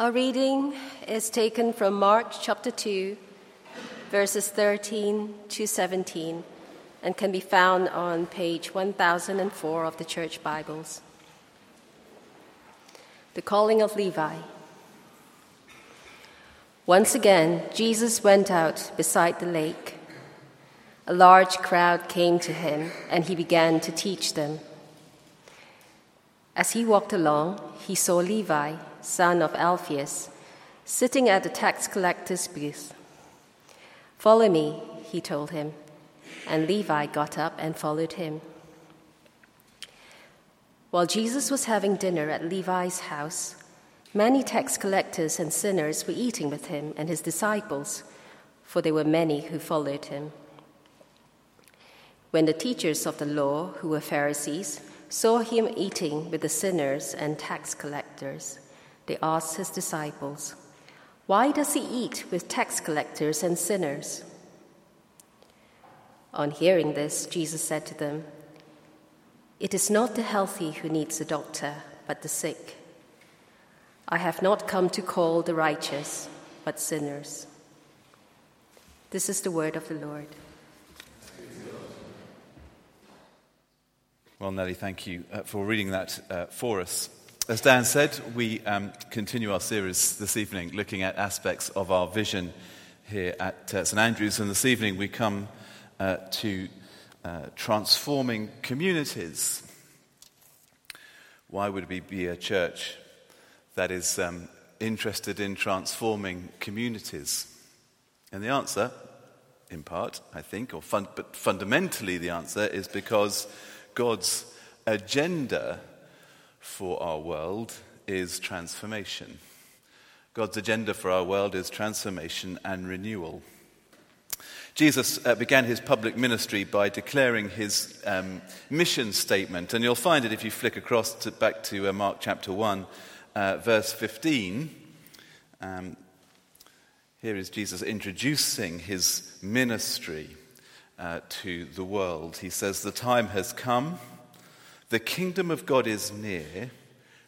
Our reading is taken from Mark chapter 2, verses 13 to 17, and can be found on page 1004 of the Church Bibles. The calling of Levi. Once again, Jesus went out beside the lake. A large crowd came to him, and he began to teach them. As he walked along, he saw Levi son of Alphaeus, sitting at the tax collector's booth. Follow me, he told him, and Levi got up and followed him. While Jesus was having dinner at Levi's house, many tax collectors and sinners were eating with him and his disciples, for there were many who followed him. When the teachers of the law, who were Pharisees, saw him eating with the sinners and tax collectors, they asked his disciples, Why does he eat with tax collectors and sinners? On hearing this, Jesus said to them, It is not the healthy who needs a doctor, but the sick. I have not come to call the righteous, but sinners. This is the word of the Lord. Well, Nellie, thank you uh, for reading that uh, for us. As Dan said, we um, continue our series this evening looking at aspects of our vision here at uh, St Andrews. And this evening we come uh, to uh, transforming communities. Why would we be a church that is um, interested in transforming communities? And the answer, in part, I think, or fun- but fundamentally the answer is because God's agenda for our world is transformation. God's agenda for our world is transformation and renewal. Jesus uh, began his public ministry by declaring his um, mission statement, and you'll find it if you flick across to, back to uh, Mark chapter 1, uh, verse 15. Um, here is Jesus introducing his ministry uh, to the world. He says, The time has come the kingdom of God is near.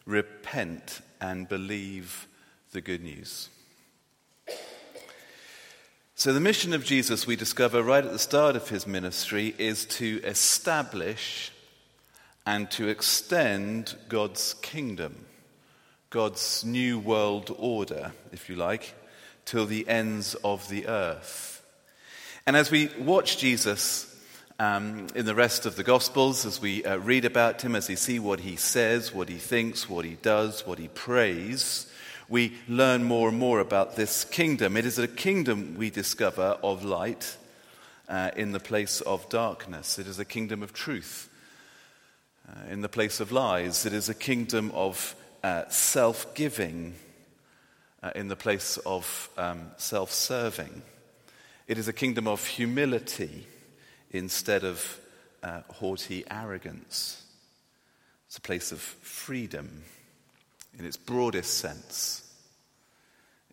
Repent and believe the good news. So, the mission of Jesus, we discover right at the start of his ministry, is to establish and to extend God's kingdom, God's new world order, if you like, till the ends of the earth. And as we watch Jesus um, in the rest of the Gospels as we uh, read about him, as we see what he says, what he thinks, what he does, what he prays. We learn more and more about this kingdom. It is a kingdom, we discover, of light uh, in the place of darkness. It is a kingdom of truth uh, in the place of lies. It is a kingdom of uh, self giving uh, in the place of um, self serving. It is a kingdom of humility instead of uh, haughty arrogance. It's a place of freedom in its broadest sense,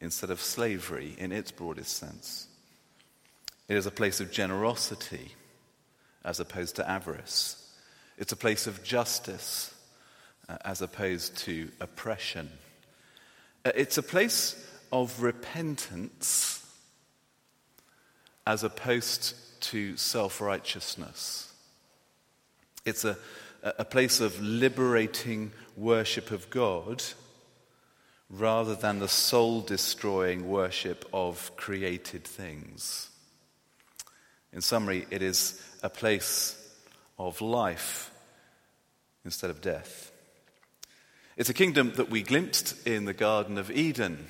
instead of slavery in its broadest sense. It is a place of generosity as opposed to avarice. It's a place of justice uh, as opposed to oppression. Uh, it's a place of repentance as opposed to self righteousness. It's a, a place of liberating worship of God rather than the soul destroying worship of created things. In summary, it is a place of life instead of death. It's a kingdom that we glimpsed in the Garden of Eden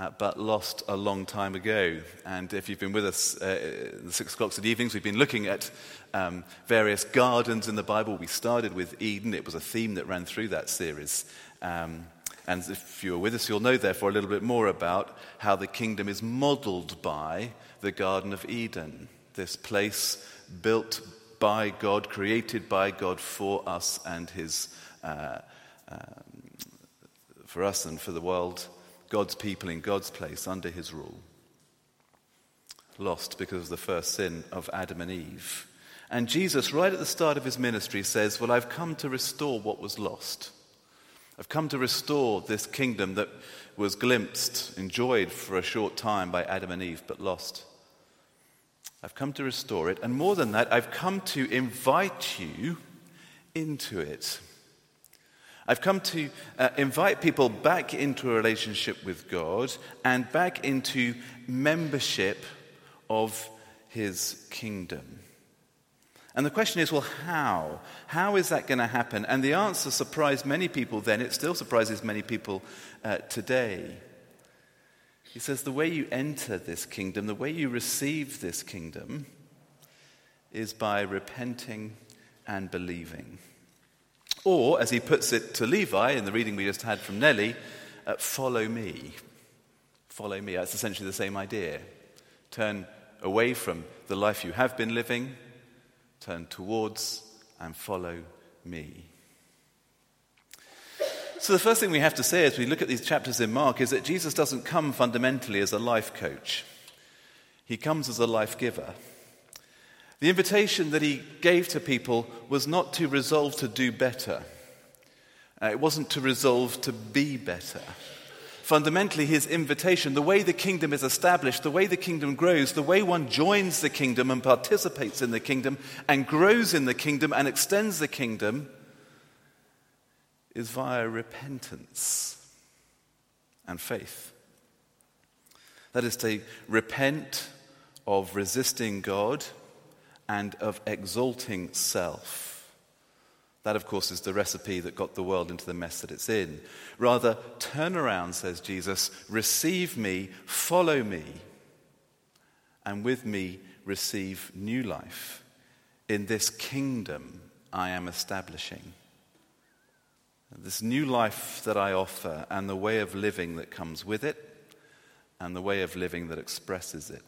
uh, but lost a long time ago. And if you've been with us uh, the six o'clocks the evenings, we've been looking at um, various gardens in the Bible. We started with Eden, it was a theme that ran through that series. Um, and if you're with us, you'll know, therefore, a little bit more about how the kingdom is modeled by the Garden of Eden, this place built by God, created by God for us and His, uh, um, for us and for the world God's people in God's place under his rule. Lost because of the first sin of Adam and Eve. And Jesus, right at the start of his ministry, says, Well, I've come to restore what was lost. I've come to restore this kingdom that was glimpsed, enjoyed for a short time by Adam and Eve, but lost. I've come to restore it. And more than that, I've come to invite you into it. I've come to uh, invite people back into a relationship with God and back into membership of his kingdom. And the question is, well, how? How is that going to happen? And the answer surprised many people then. It still surprises many people uh, today. He says the way you enter this kingdom, the way you receive this kingdom, is by repenting and believing. Or, as he puts it to Levi in the reading we just had from Nellie, uh, follow me. Follow me. That's essentially the same idea. Turn away from the life you have been living, turn towards and follow me. So, the first thing we have to say as we look at these chapters in Mark is that Jesus doesn't come fundamentally as a life coach, he comes as a life giver. The invitation that he gave to people was not to resolve to do better, uh, it wasn't to resolve to be better. Fundamentally, his invitation, the way the kingdom is established, the way the kingdom grows, the way one joins the kingdom and participates in the kingdom and grows in the kingdom and extends the kingdom is via repentance and faith. That is to repent of resisting God and of exalting self. That, of course, is the recipe that got the world into the mess that it's in. Rather, turn around, says Jesus, receive me, follow me, and with me receive new life in this kingdom I am establishing. This new life that I offer, and the way of living that comes with it, and the way of living that expresses it.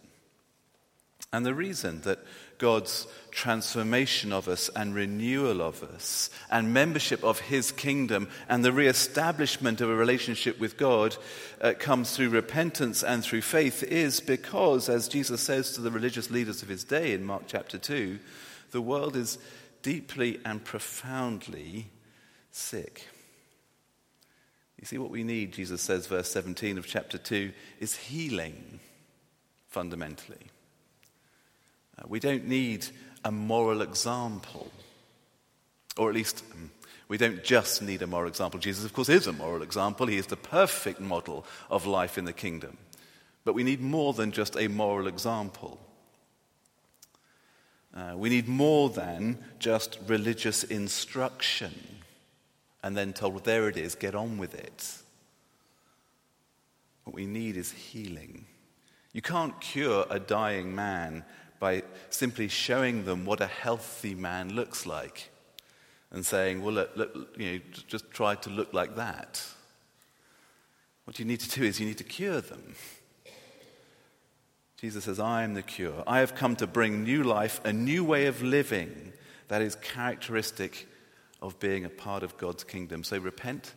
And the reason that God's transformation of us and renewal of us and membership of His kingdom and the re-establishment of a relationship with God uh, comes through repentance and through faith is because, as Jesus says to the religious leaders of His day in Mark chapter 2, the world is deeply and profoundly sick. You see, what we need, Jesus says, verse 17 of chapter 2, is healing, fundamentally. Uh, we don't need a moral example, or at least um, we don't just need a moral example. Jesus, of course, is a moral example, he is the perfect model of life in the kingdom. But we need more than just a moral example. Uh, we need more than just religious instruction and then told, well, there it is, get on with it. What we need is healing. You can't cure a dying man by simply showing them what a healthy man looks like and saying, well, look, look, you know, just try to look like that. What you need to do is you need to cure them. Jesus says, I am the cure. I have come to bring new life, a new way of living that is characteristic of being a part of God's kingdom. So repent,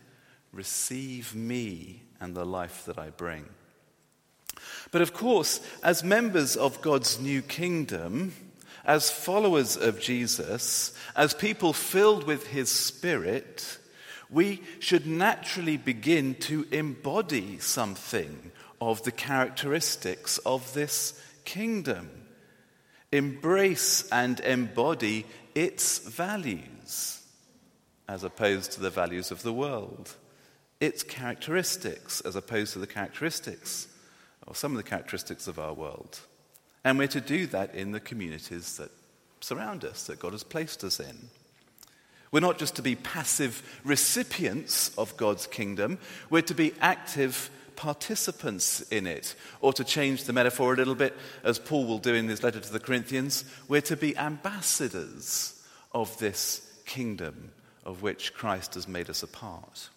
receive me and the life that I bring. But of course, as members of God's new kingdom, as followers of Jesus, as people filled with his spirit, we should naturally begin to embody something of the characteristics of this kingdom. Embrace and embody its values as opposed to the values of the world, its characteristics as opposed to the characteristics or some of the characteristics of our world. And we're to do that in the communities that surround us, that God has placed us in. We're not just to be passive recipients of God's kingdom, we're to be active participants in it. Or to change the metaphor a little bit, as Paul will do in his letter to the Corinthians, we're to be ambassadors of this kingdom of which Christ has made us a part.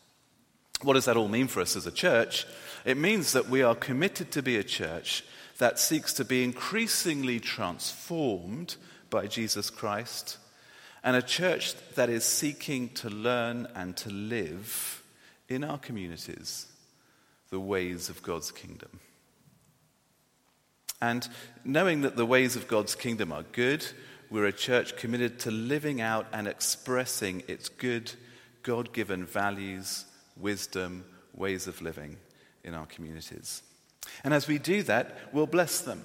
What does that all mean for us as a church? It means that we are committed to be a church that seeks to be increasingly transformed by Jesus Christ, and a church that is seeking to learn and to live in our communities the ways of God's kingdom. And knowing that the ways of God's kingdom are good, we're a church committed to living out and expressing its good, God given values, wisdom, ways of living in our communities. And as we do that, we'll bless them.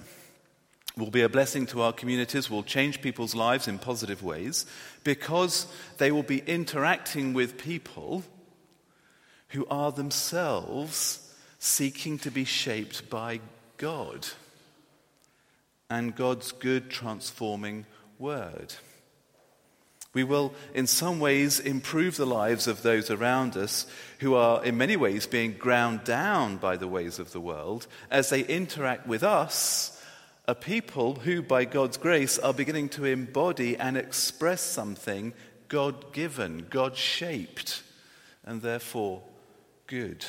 We'll be a blessing to our communities, we'll change people's lives in positive ways because they will be interacting with people who are themselves seeking to be shaped by God and God's good transforming word. We will, in some ways, improve the lives of those around us who are, in many ways, being ground down by the ways of the world as they interact with us, a people who, by God's grace, are beginning to embody and express something God given, God shaped, and therefore good.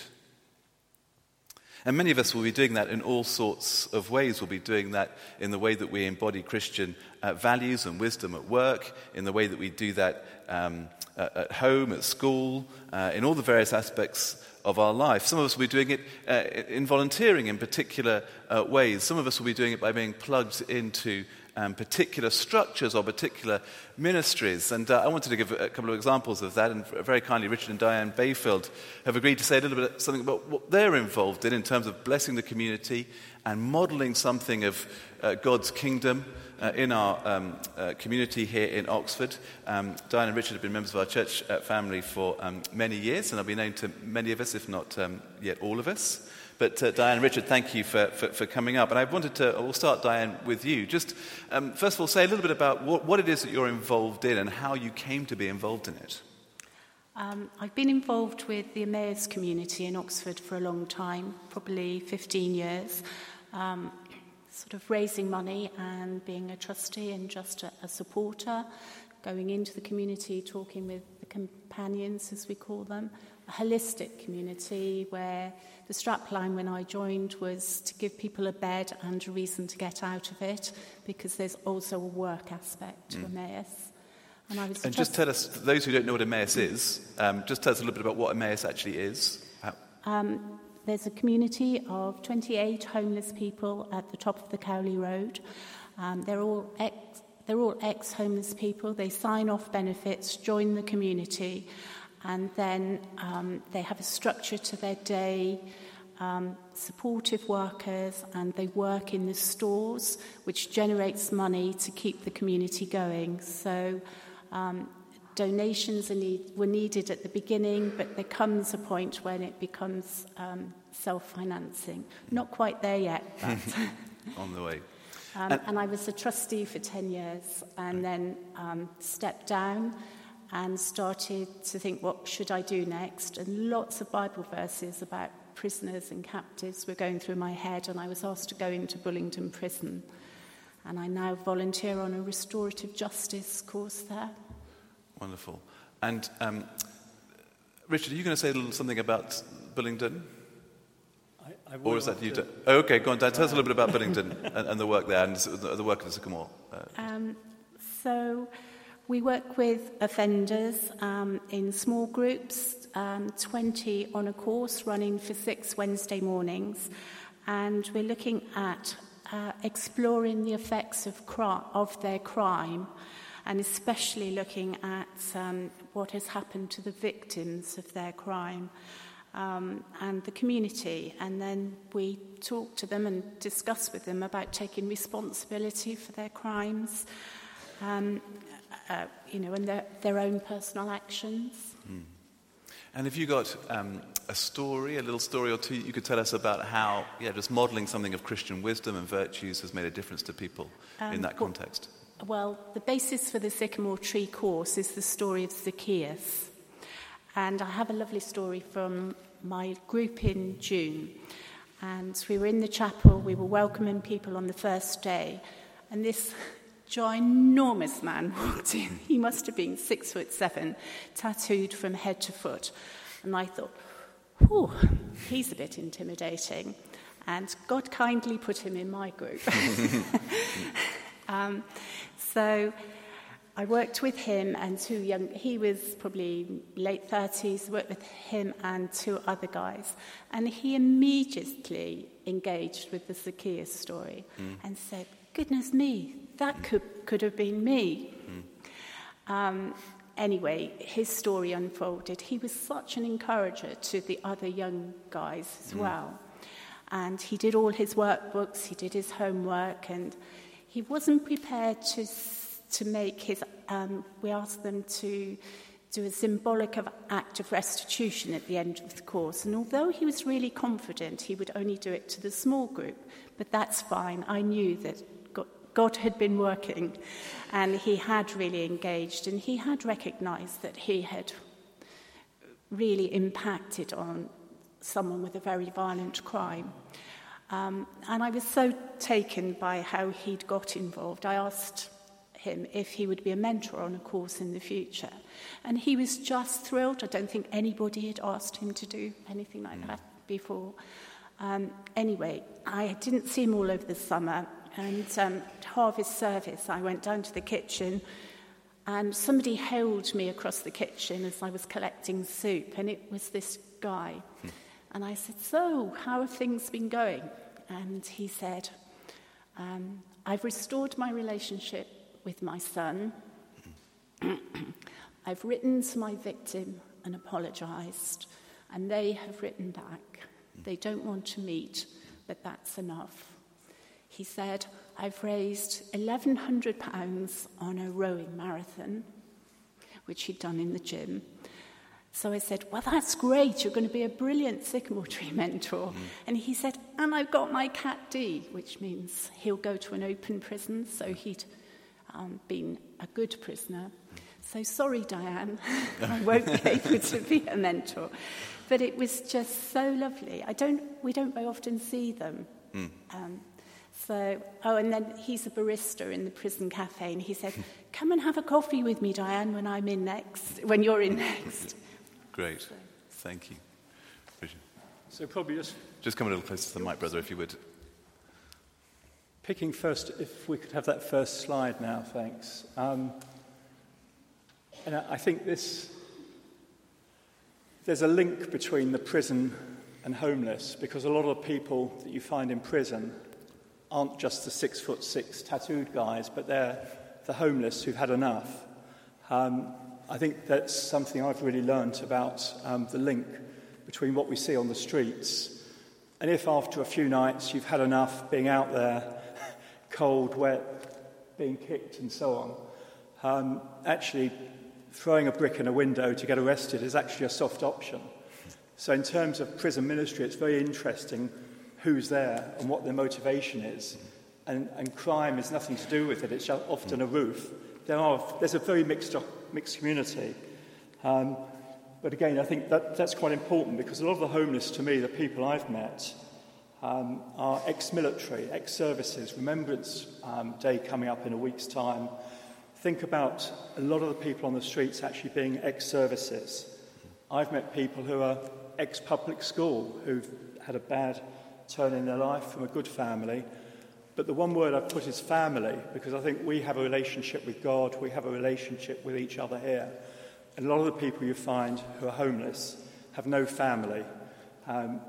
And many of us will be doing that in all sorts of ways. We'll be doing that in the way that we embody Christian uh, values and wisdom at work, in the way that we do that um, at home, at school, uh, in all the various aspects of our life. Some of us will be doing it uh, in volunteering in particular uh, ways. Some of us will be doing it by being plugged into um, particular structures or particular ministries. And uh, I wanted to give a couple of examples of that. And very kindly, Richard and Diane Bayfield have agreed to say a little bit something about what they're involved in in terms of blessing the community and modeling something of uh, God's kingdom. Uh, in our um, uh, community here in Oxford. Um, Diane and Richard have been members of our church uh, family for um, many years, and they'll be known to many of us, if not um, yet all of us. But uh, Diane and Richard, thank you for, for, for, coming up. And I wanted to, we'll start, Diane, with you. Just um, first of all, say a little bit about what, what, it is that you're involved in and how you came to be involved in it. Um, I've been involved with the Emmaus community in Oxford for a long time, probably 15 years, um, sort of raising money and being a trustee and just a, a supporter, going into the community, talking with the companions, as we call them, holistic community where the strapline when I joined was to give people a bed and a reason to get out of it because there's also a work aspect to mm. Emmaus. And, I was and just tell us, those who don't know what Emmaus is, um, just tell us a little bit about what Emmaus actually is. Um, there's a community of 28 homeless people at the top of the Cowley Road. Um, they're all ex, they're all ex-homeless people. They sign off benefits, join the community, and then um, they have a structure to their day, um, supportive workers, and they work in the stores, which generates money to keep the community going. So um, donations need, were needed at the beginning, but there comes a point when it becomes um, self-financing. Not quite there yet, but on the way. Um, and, and I was a trustee for 10 years and then um, stepped down and started to think, what should I do next? And lots of Bible verses about prisoners and captives were going through my head, and I was asked to go into Bullingdon Prison. And I now volunteer on a restorative justice course there. Wonderful. And um, Richard, are you going to say a little something about Bullingdon? I, I or is that you? To... Oh, okay, go on, Dan. Tell us a little bit about Bullingdon and, and, the work there and the work of the Sycamore. Uh, um, so, we work with offenders um, in small groups, um, 20 on a course running for six Wednesday mornings, and we're looking at uh, exploring the effects of, cri- of their crime, and especially looking at um, what has happened to the victims of their crime. Um, and the community, and then we talk to them and discuss with them about taking responsibility for their crimes, um, uh, you know, and their, their own personal actions. Mm. And have you got um, a story, a little story or two you could tell us about how, yeah, just modeling something of Christian wisdom and virtues has made a difference to people um, in that context? Well, the basis for the Sycamore Tree course is the story of Zacchaeus. And I have a lovely story from my group in June. And we were in the chapel, we were welcoming people on the first day. And this ginormous man walked in. He must have been six foot seven, tattooed from head to foot. And I thought, whew, he's a bit intimidating. And God kindly put him in my group. um, so I worked with him and two young, he was probably late 30s, worked with him and two other guys. And he immediately engaged with the Zacchaeus story mm. and said, Goodness me, that could, could have been me. Mm. Um, anyway, his story unfolded. He was such an encourager to the other young guys as well. And he did all his workbooks, he did his homework, and he wasn't prepared to, to make his. Um, we asked them to do a symbolic of act of restitution at the end of the course. And although he was really confident he would only do it to the small group, but that's fine. I knew that God had been working and he had really engaged and he had recognized that he had really impacted on someone with a very violent crime. Um, and I was so taken by how he'd got involved. I asked him if he would be a mentor on a course in the future. And he was just thrilled. I don't think anybody had asked him to do anything like that before. Um, anyway, I didn't see him all over the summer. And um, at harvest service, I went down to the kitchen and somebody hailed me across the kitchen as I was collecting soup, and it was this guy. And I said, So, how have things been going? And he said, um, I've restored my relationship with my son. I've written to my victim and apologized, and they have written back. They don't want to meet, but that's enough. He said, I've raised £1,100 on a rowing marathon, which he'd done in the gym. So I said, Well, that's great. You're going to be a brilliant sycamore tree mentor. And he said, And I've got my Cat D, which means he'll go to an open prison. So he'd um, been a good prisoner. So sorry, Diane, I won't be able to be a mentor. But it was just so lovely. I don't, we don't very often see them. Um, so, oh, and then he's a barista in the prison cafe, and he said, "Come and have a coffee with me, Diane, when I'm in next. When you're in next." Great. Thank you. Richard. So probably just Just come a little closer to the mic, brother, if you would. picking first, if we could have that first slide now, thanks. Um, and I I think this, there's a link between the prison and homeless because a lot of the people that you find in prison aren't just the six foot six tattooed guys, but they're the homeless who've had enough. Um, I think that's something I've really learnt about um, the link between what we see on the streets. And if after a few nights you've had enough being out there, cold, wet, being kicked, and so on, um, actually throwing a brick in a window to get arrested is actually a soft option. So, in terms of prison ministry, it's very interesting who's there and what their motivation is. And, and crime has nothing to do with it, it's often a roof. There are, there's a very mixed, mixed community. Um, but again, I think that, that's quite important because a lot of the homeless, to me, the people I've met, um, are ex military, ex services, Remembrance um, Day coming up in a week's time. Think about a lot of the people on the streets actually being ex services. I've met people who are ex public school who've had a bad turn in their life from a good family. But the one word I've put is family because I think we have a relationship with God, we have a relationship with each other here. And a lot of the people you find who are homeless have no family. Um,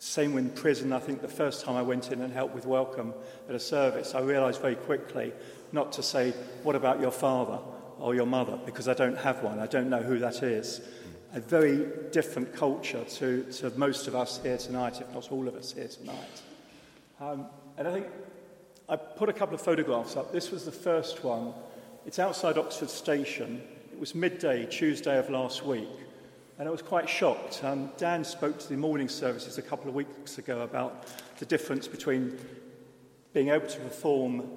same with prison. I think the first time I went in and helped with welcome at a service, I realised very quickly not to say, What about your father or your mother? because I don't have one. I don't know who that is. A very different culture to, to most of us here tonight, if not all of us here tonight. Um, and I think I put a couple of photographs up. This was the first one. It's outside Oxford Station. It was midday, Tuesday of last week. And I was quite shocked. Um, Dan spoke to the morning services a couple of weeks ago about the difference between being able to perform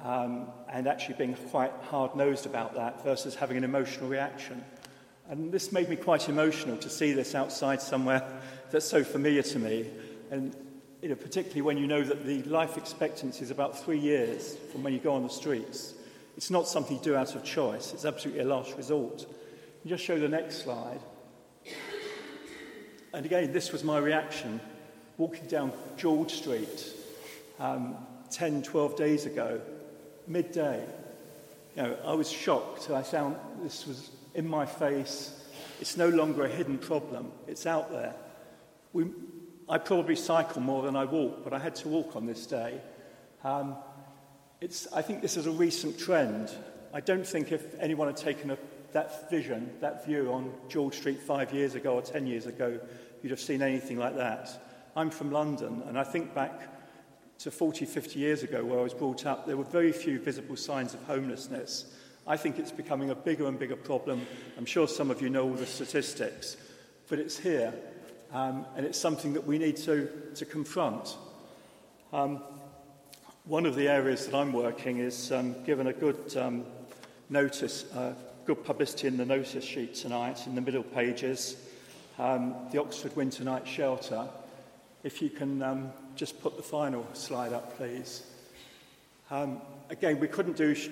um, and actually being quite hard nosed about that versus having an emotional reaction. And this made me quite emotional to see this outside somewhere that's so familiar to me. And you know, particularly when you know that the life expectancy is about three years from when you go on the streets. It's not something you do out of choice, it's absolutely a last resort. Just show the next slide. And again, this was my reaction walking down George Street um, 10, 12 days ago, midday. You know, I was shocked. I found this was in my face. It's no longer a hidden problem, it's out there. We, I probably cycle more than I walk, but I had to walk on this day. Um, it's, I think this is a recent trend. I don't think if anyone had taken a, that vision, that view on George Street five years ago or ten years ago, you'd have seen anything like that. I'm from London, and I think back to 40, 50 years ago where I was brought up, there were very few visible signs of homelessness. I think it's becoming a bigger and bigger problem. I'm sure some of you know all the statistics, but it's here, um, and it's something that we need to, to confront. Um, one of the areas that I'm working is um, given a good um, notice, uh, good publicity in the notice sheet tonight, in the middle pages, um, the Oxford Winter Night Shelter. If you can um, just put the final slide up, please. Um, again, we couldn't do sh-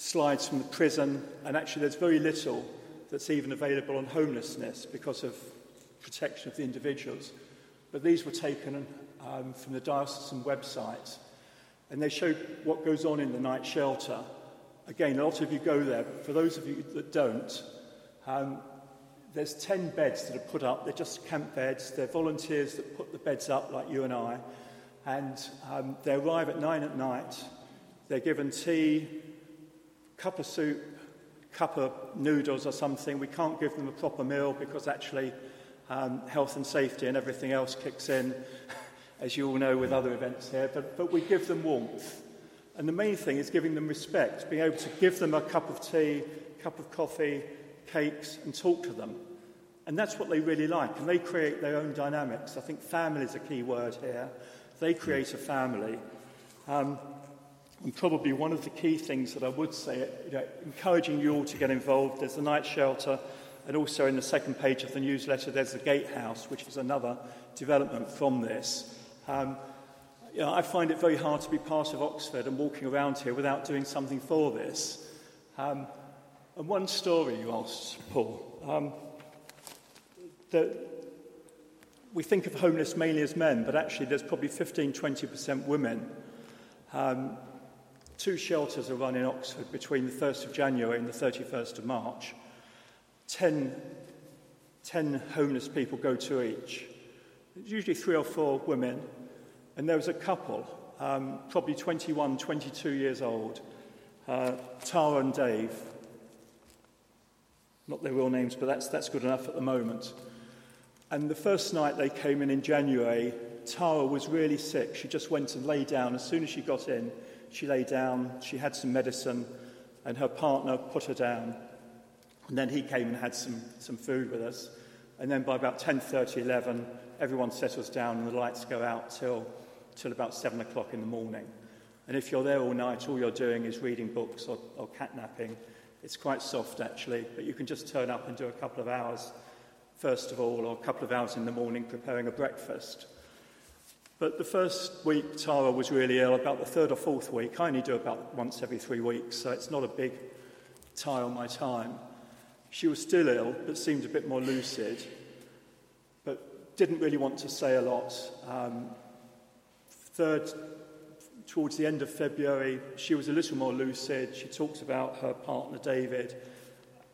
slides from the prison, and actually, there's very little that's even available on homelessness because of protection of the individuals. But these were taken um, from the diocesan website, and they show what goes on in the night shelter. Again, a lot of you go there, but for those of you that don't, um, there's 10 beds that are put up. They're just camp beds. They're volunteers that put the beds up, like you and I. And um, they arrive at nine at night. They're given tea, cup of soup, cup of noodles or something. We can't give them a proper meal because actually um, health and safety and everything else kicks in, as you all know with other events here. But, but we give them warmth. And the main thing is giving them respect, being able to give them a cup of tea, cup of coffee, cakes and talk to them. And that's what they really like. And they create their own dynamics. I think family is a key word here. They create a family. Um, and probably one of the key things that I would say, you know, encouraging you all to get involved. There's the night shelter, and also in the second page of the newsletter, there's the gatehouse, which is another development from this. Um, you know, I find it very hard to be part of Oxford and walking around here without doing something for this. Um, and one story you asked, Paul, um, that we think of homeless mainly as men, but actually there's probably 15 20% women. Um, two shelters are run in Oxford between the 1st of January and the 31st of March. Ten, ten homeless people go to each. It's usually three or four women, and there was a couple, um, probably 21, 22 years old, uh, Tara and Dave, not their real names, but that's, that's good enough at the moment. And the first night they came in in January, Tara was really sick. She just went and lay down. As soon as she got in, she lay down, she had some medicine, and her partner put her down. And then he came and had some, some food with us. And then by about 10.30, 11, everyone settles down and the lights go out till, till about 7 o'clock in the morning. And if you're there all night, all you're doing is reading books or, or catnapping. It's quite soft, actually, but you can just turn up and do a couple of hours, first of all, or a couple of hours in the morning preparing a breakfast. But the first week, Tara was really ill. About the third or fourth week, I only do about once every three weeks, so it's not a big tie on my time. She was still ill, but seemed a bit more lucid, but didn't really want to say a lot. Um, third towards the end of February, she was a little more lucid. She talked about her partner, David.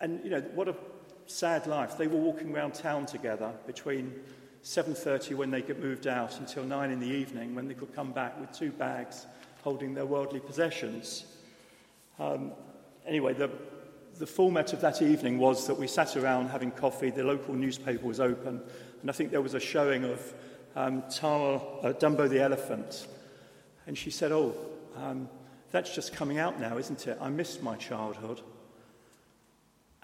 And, you know, what a sad life. They were walking around town together between 7.30 when they get moved out until 9 in the evening when they could come back with two bags holding their worldly possessions. Um, anyway, the, the format of that evening was that we sat around having coffee, the local newspaper was open, and I think there was a showing of um, Tara, uh, Dumbo the elephant, and she said, Oh, um, that's just coming out now, isn't it? I missed my childhood.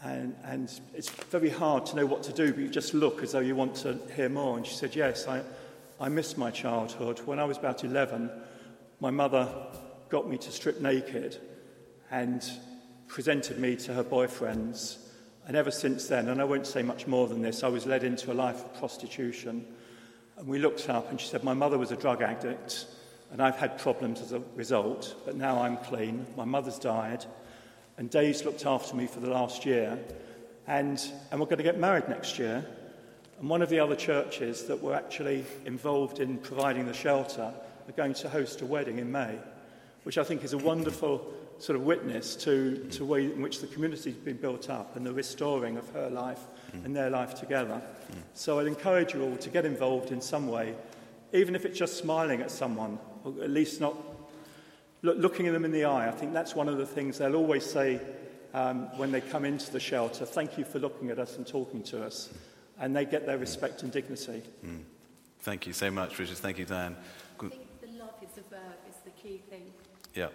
And, and it's very hard to know what to do, but you just look as though you want to hear more. And she said, Yes, I, I missed my childhood. When I was about 11, my mother got me to strip naked and presented me to her boyfriends. And ever since then, and I won't say much more than this, I was led into a life of prostitution. And we looked up, and she said, My mother was a drug addict. And I've had problems as a result, but now I'm clean. My mother's died, and Dave's looked after me for the last year. And, and we're going to get married next year. And one of the other churches that were actually involved in providing the shelter are going to host a wedding in May, which I think is a wonderful sort of witness to, the way in which the community's been built up and the restoring of her life mm. and their life together. Mm. So I'd encourage you all to get involved in some way, even if it's just smiling at someone or at least not look, looking at them in the eye. I think that's one of the things they'll always say, um, when they come into the shelter, thank you for looking at us and talking to us. And they get their respect and dignity. Thank you so much, Richard. Thank you, Diane. I think the love is a verb, is the key thing. Yeah.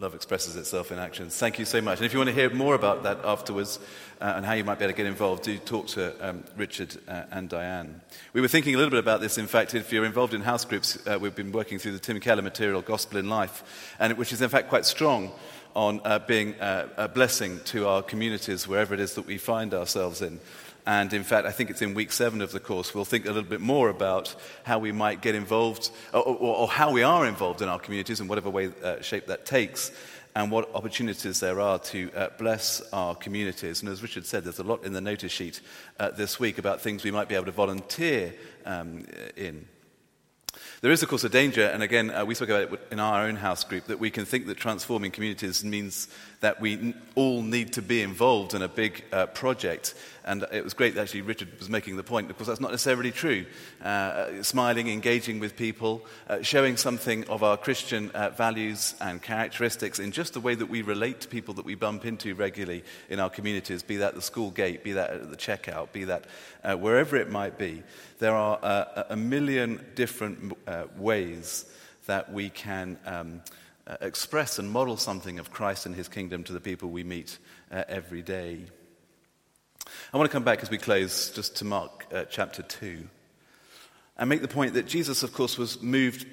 Love expresses itself in actions. Thank you so much. And if you want to hear more about that afterwards uh, and how you might be able to get involved, do talk to um, Richard uh, and Diane. We were thinking a little bit about this. In fact, if you're involved in house groups, uh, we've been working through the Tim Keller material, Gospel in Life, and which is in fact quite strong on uh, being uh, a blessing to our communities wherever it is that we find ourselves in. And in fact, I think it's in week seven of the course, we'll think a little bit more about how we might get involved, or, or, or how we are involved in our communities in whatever way, uh, shape that takes, and what opportunities there are to uh, bless our communities. And as Richard said, there's a lot in the notice sheet uh, this week about things we might be able to volunteer um, in. There is, of course, a danger, and again, uh, we spoke about it in our own house group, that we can think that transforming communities means that we all need to be involved in a big uh, project. And it was great that actually Richard was making the point, because that's not necessarily true. Uh, smiling, engaging with people, uh, showing something of our Christian uh, values and characteristics in just the way that we relate to people that we bump into regularly in our communities, be that the school gate, be that at the checkout, be that uh, wherever it might be. There are uh, a million different ways that we can um, express and model something of Christ and his kingdom to the people we meet uh, every day. I want to come back as we close just to Mark uh, chapter 2 and make the point that Jesus, of course, was moved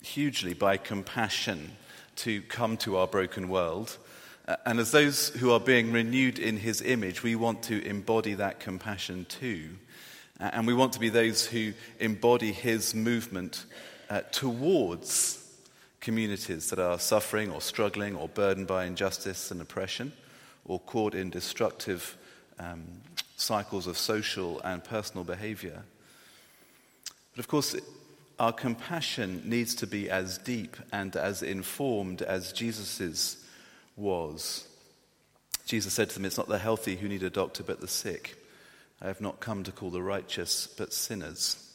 hugely by compassion to come to our broken world. Uh, and as those who are being renewed in his image, we want to embody that compassion too. Uh, and we want to be those who embody his movement uh, towards communities that are suffering or struggling or burdened by injustice and oppression or caught in destructive um, cycles of social and personal behavior. But of course, our compassion needs to be as deep and as informed as Jesus's was. Jesus said to them, It's not the healthy who need a doctor, but the sick. I have not come to call the righteous, but sinners.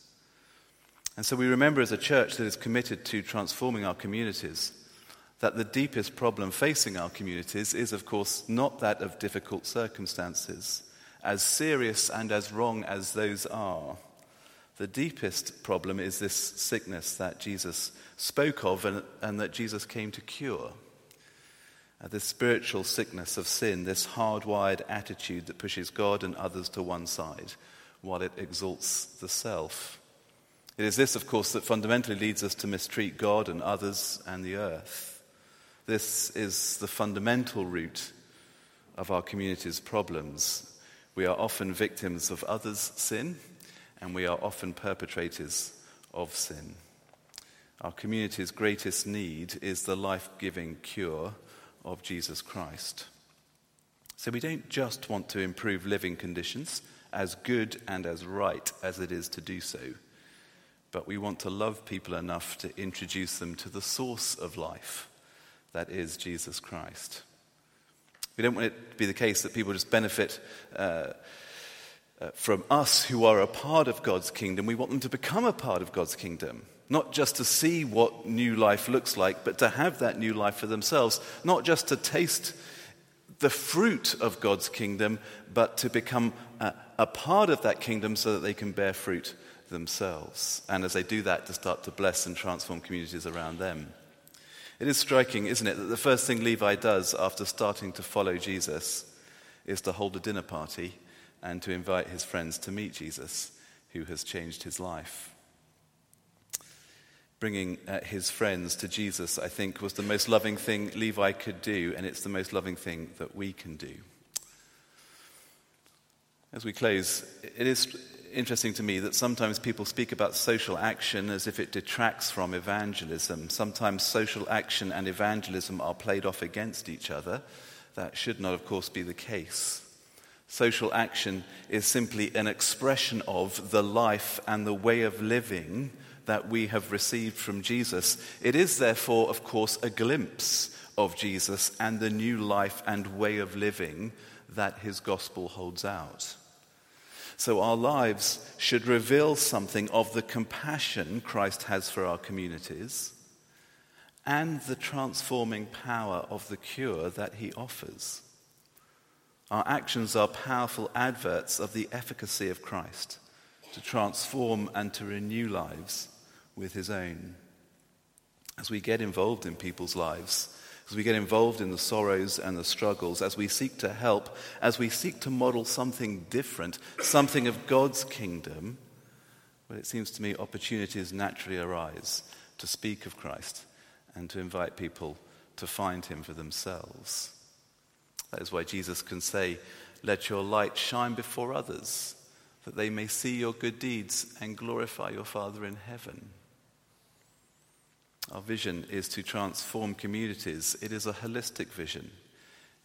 And so we remember as a church that is committed to transforming our communities that the deepest problem facing our communities is, of course, not that of difficult circumstances, as serious and as wrong as those are. The deepest problem is this sickness that Jesus spoke of and, and that Jesus came to cure. Uh, this spiritual sickness of sin, this hardwired attitude that pushes God and others to one side while it exalts the self. It is this, of course, that fundamentally leads us to mistreat God and others and the earth. This is the fundamental root of our community's problems. We are often victims of others' sin, and we are often perpetrators of sin. Our community's greatest need is the life giving cure of Jesus Christ. So we don't just want to improve living conditions, as good and as right as it is to do so, but we want to love people enough to introduce them to the source of life, that is Jesus Christ. We don't want it to be the case that people just benefit. Uh, uh, from us who are a part of God's kingdom, we want them to become a part of God's kingdom. Not just to see what new life looks like, but to have that new life for themselves. Not just to taste the fruit of God's kingdom, but to become a, a part of that kingdom so that they can bear fruit themselves. And as they do that, to start to bless and transform communities around them. It is striking, isn't it, that the first thing Levi does after starting to follow Jesus is to hold a dinner party and to invite his friends to meet Jesus, who has changed his life. Bringing uh, his friends to Jesus, I think, was the most loving thing Levi could do, and it's the most loving thing that we can do. As we close, it is interesting to me that sometimes people speak about social action as if it detracts from evangelism. Sometimes social action and evangelism are played off against each other. That should not, of course, be the case. Social action is simply an expression of the life and the way of living that we have received from Jesus. It is, therefore, of course, a glimpse of Jesus and the new life and way of living that his gospel holds out. So our lives should reveal something of the compassion Christ has for our communities and the transforming power of the cure that he offers. Our actions are powerful adverts of the efficacy of Christ to transform and to renew lives with his own. As we get involved in people's lives, as we get involved in the sorrows and the struggles, as we seek to help, as we seek to model something different, something of God's kingdom, well, it seems to me opportunities naturally arise to speak of Christ and to invite people to find him for themselves. That is why Jesus can say, Let your light shine before others, that they may see your good deeds and glorify your Father in heaven. Our vision is to transform communities. It is a holistic vision.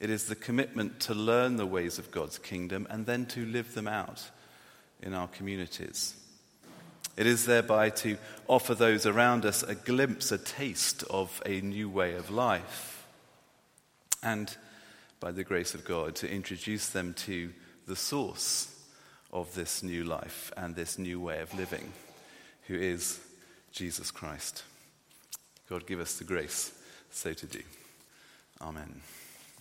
It is the commitment to learn the ways of God's kingdom and then to live them out in our communities. It is thereby to offer those around us a glimpse, a taste of a new way of life. And by the grace of God, to introduce them to the source of this new life and this new way of living, who is Jesus Christ. God give us the grace so to do. Amen.